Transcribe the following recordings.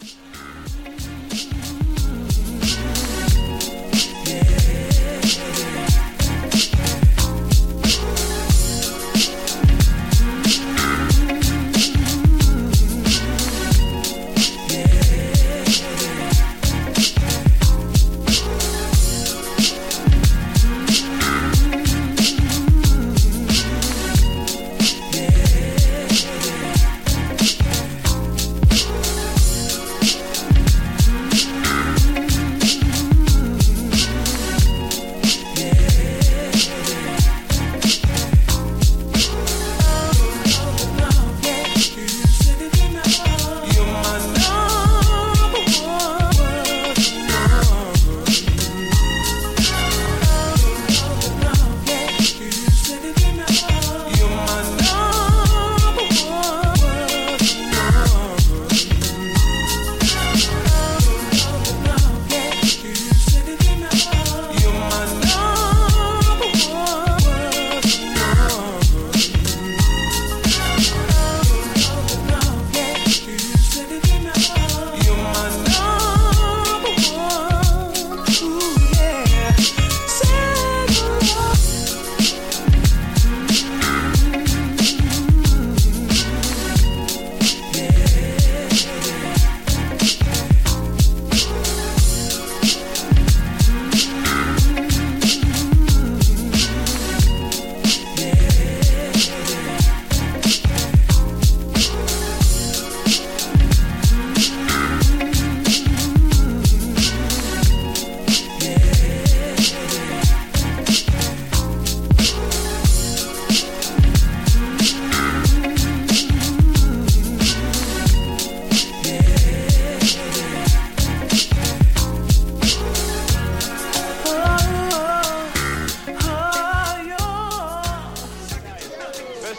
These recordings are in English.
Música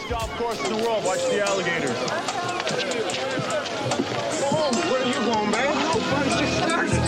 best golf course in the world. Watch the alligators. Oh, where are you going, man? How fun's just started.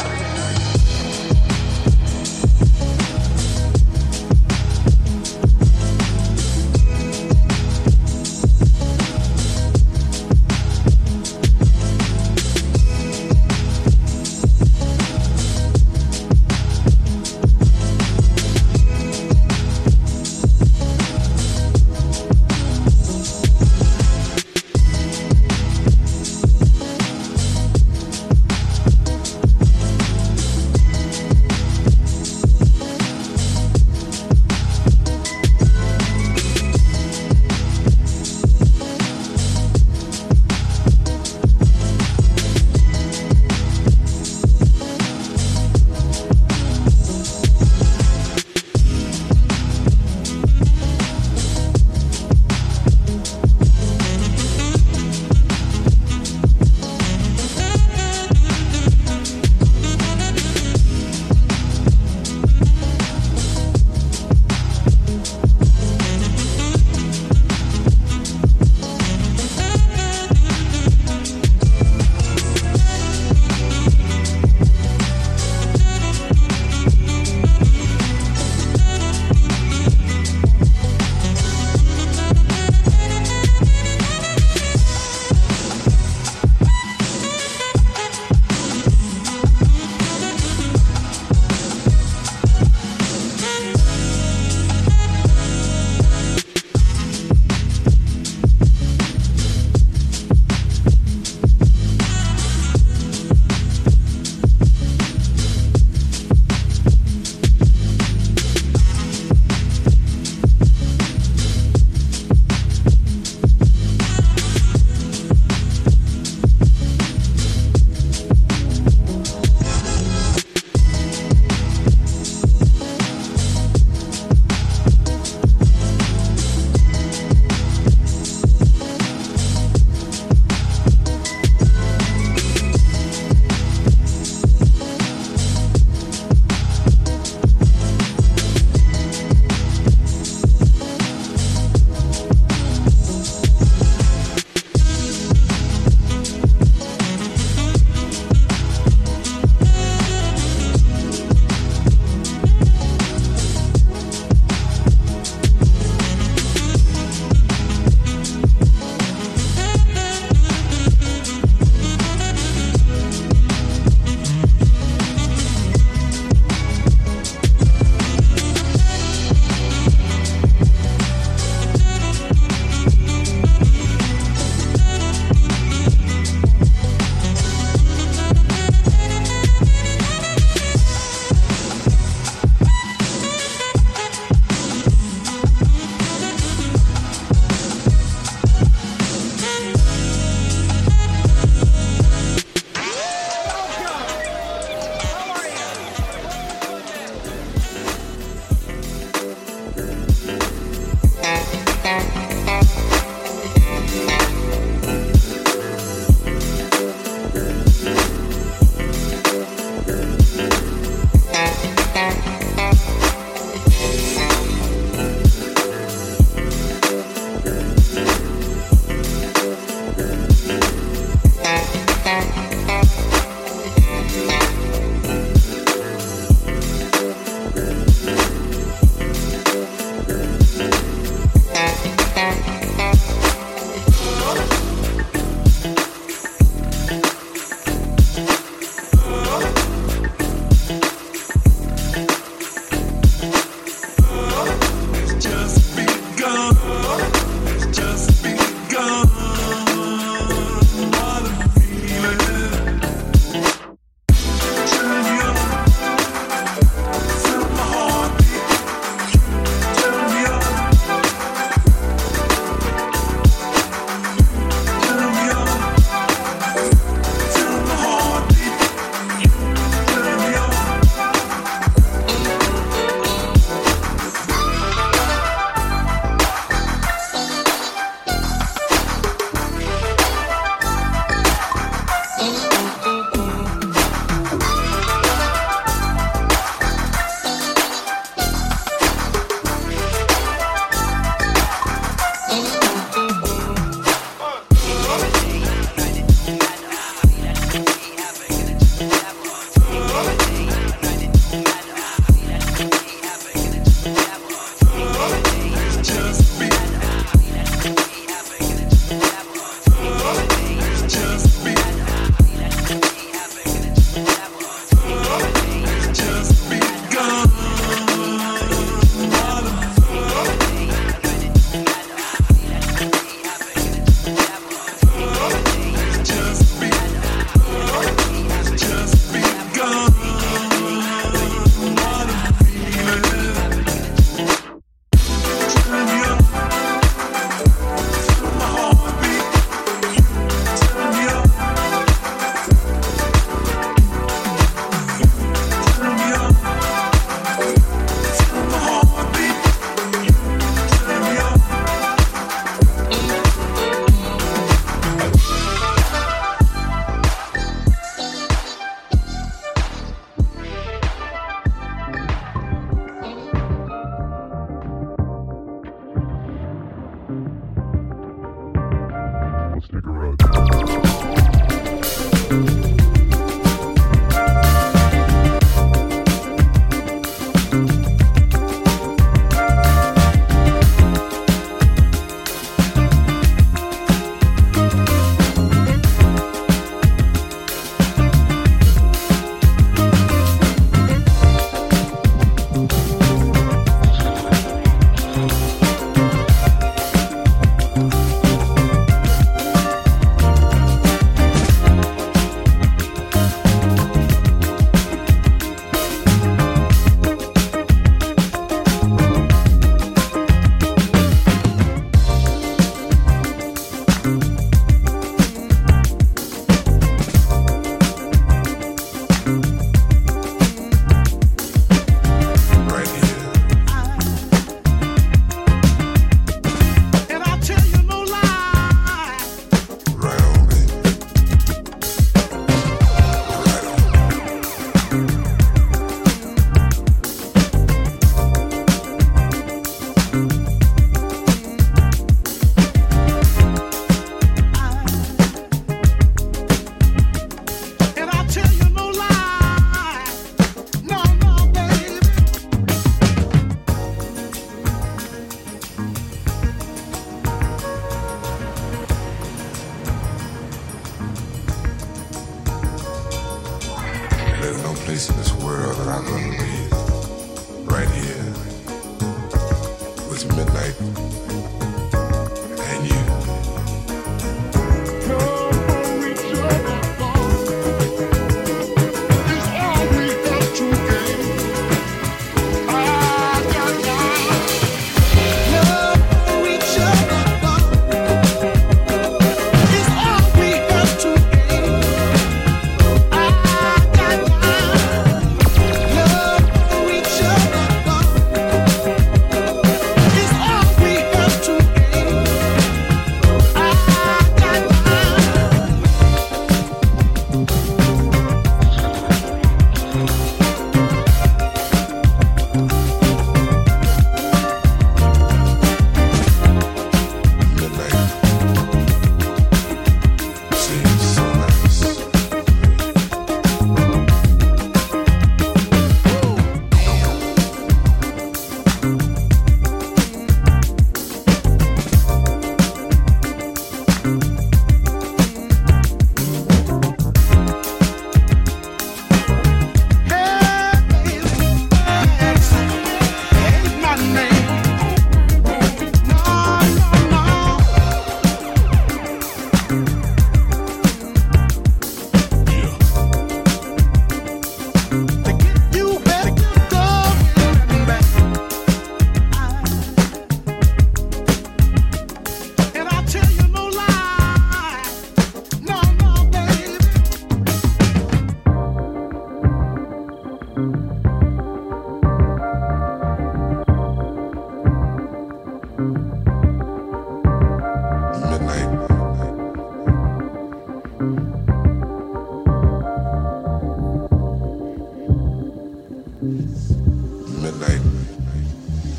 midnight.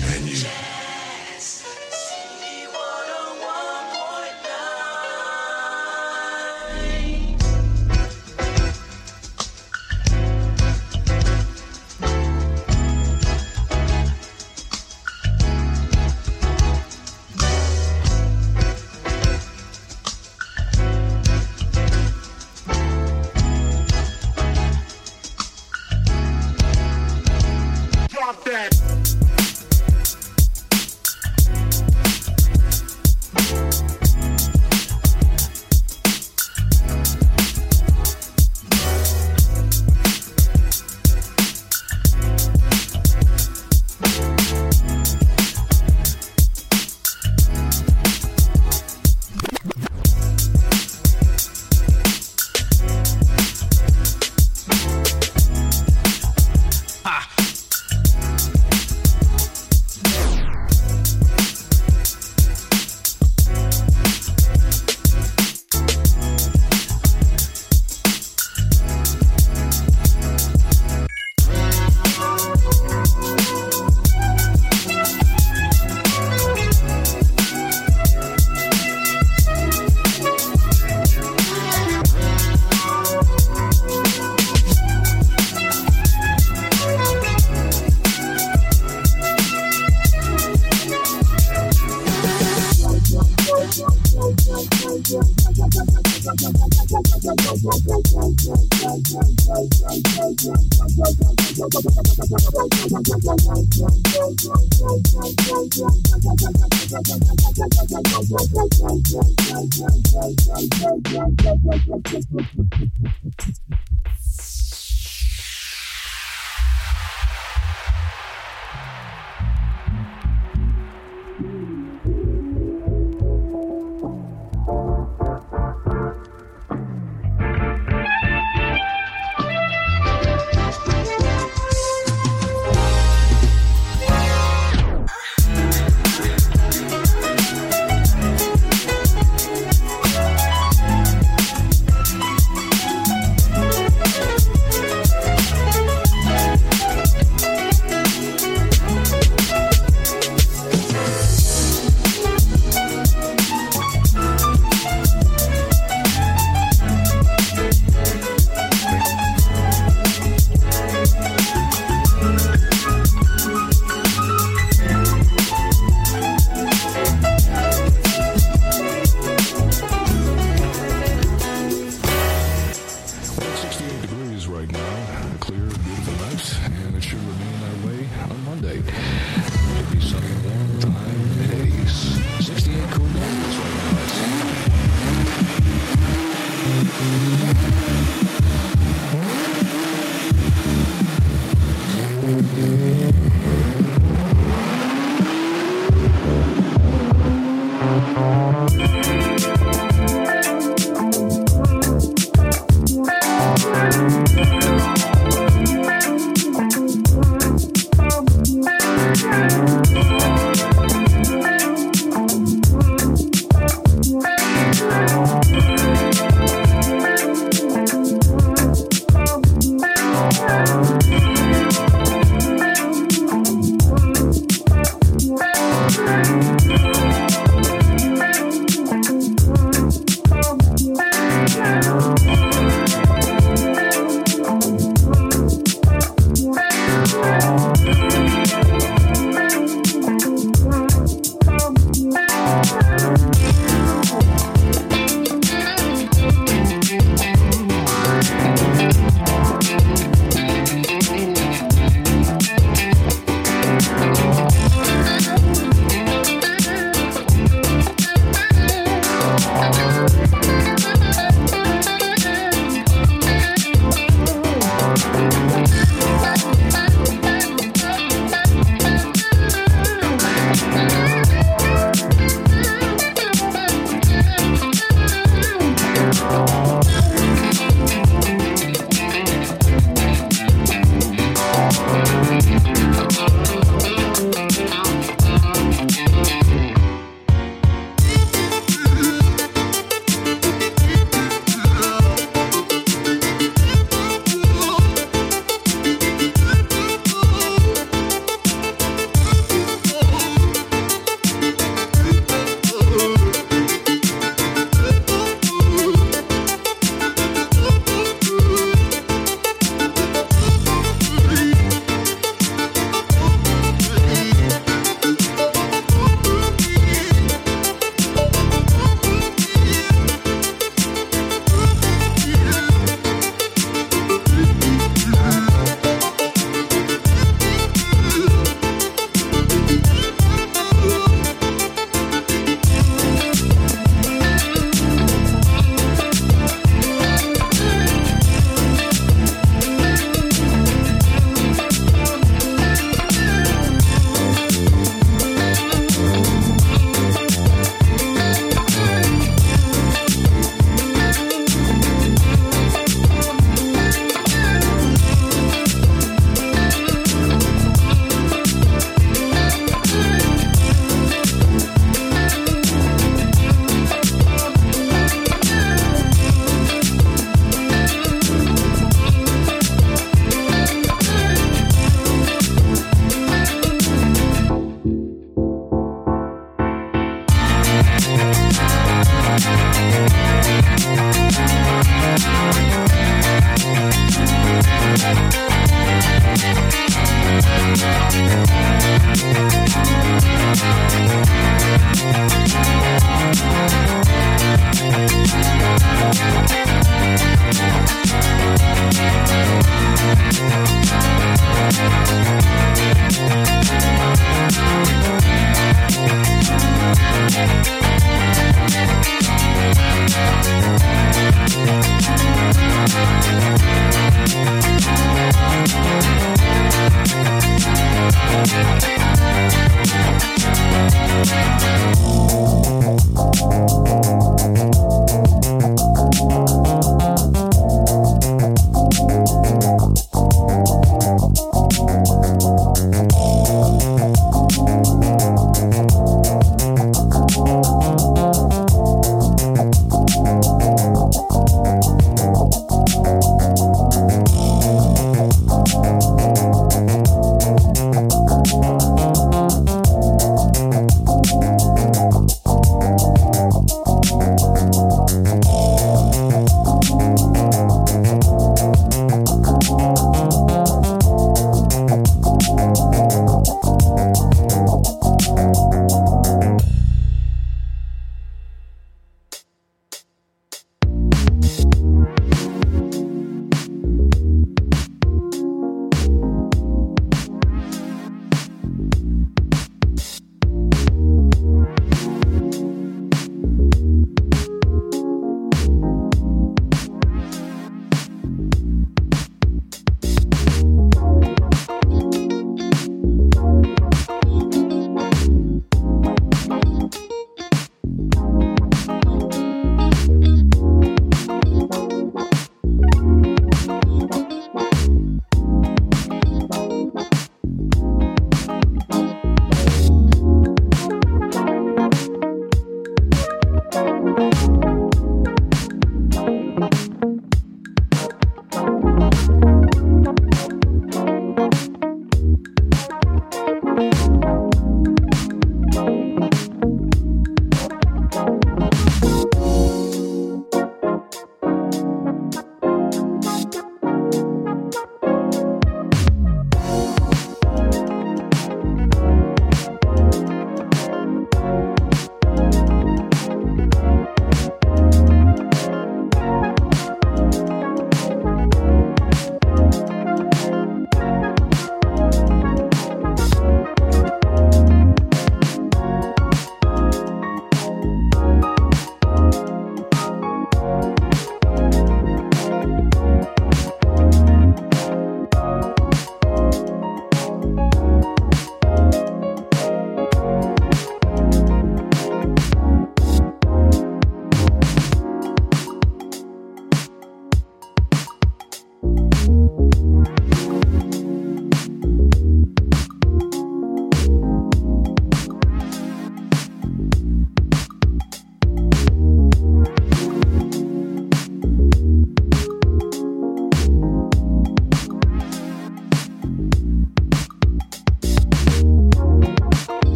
Menu.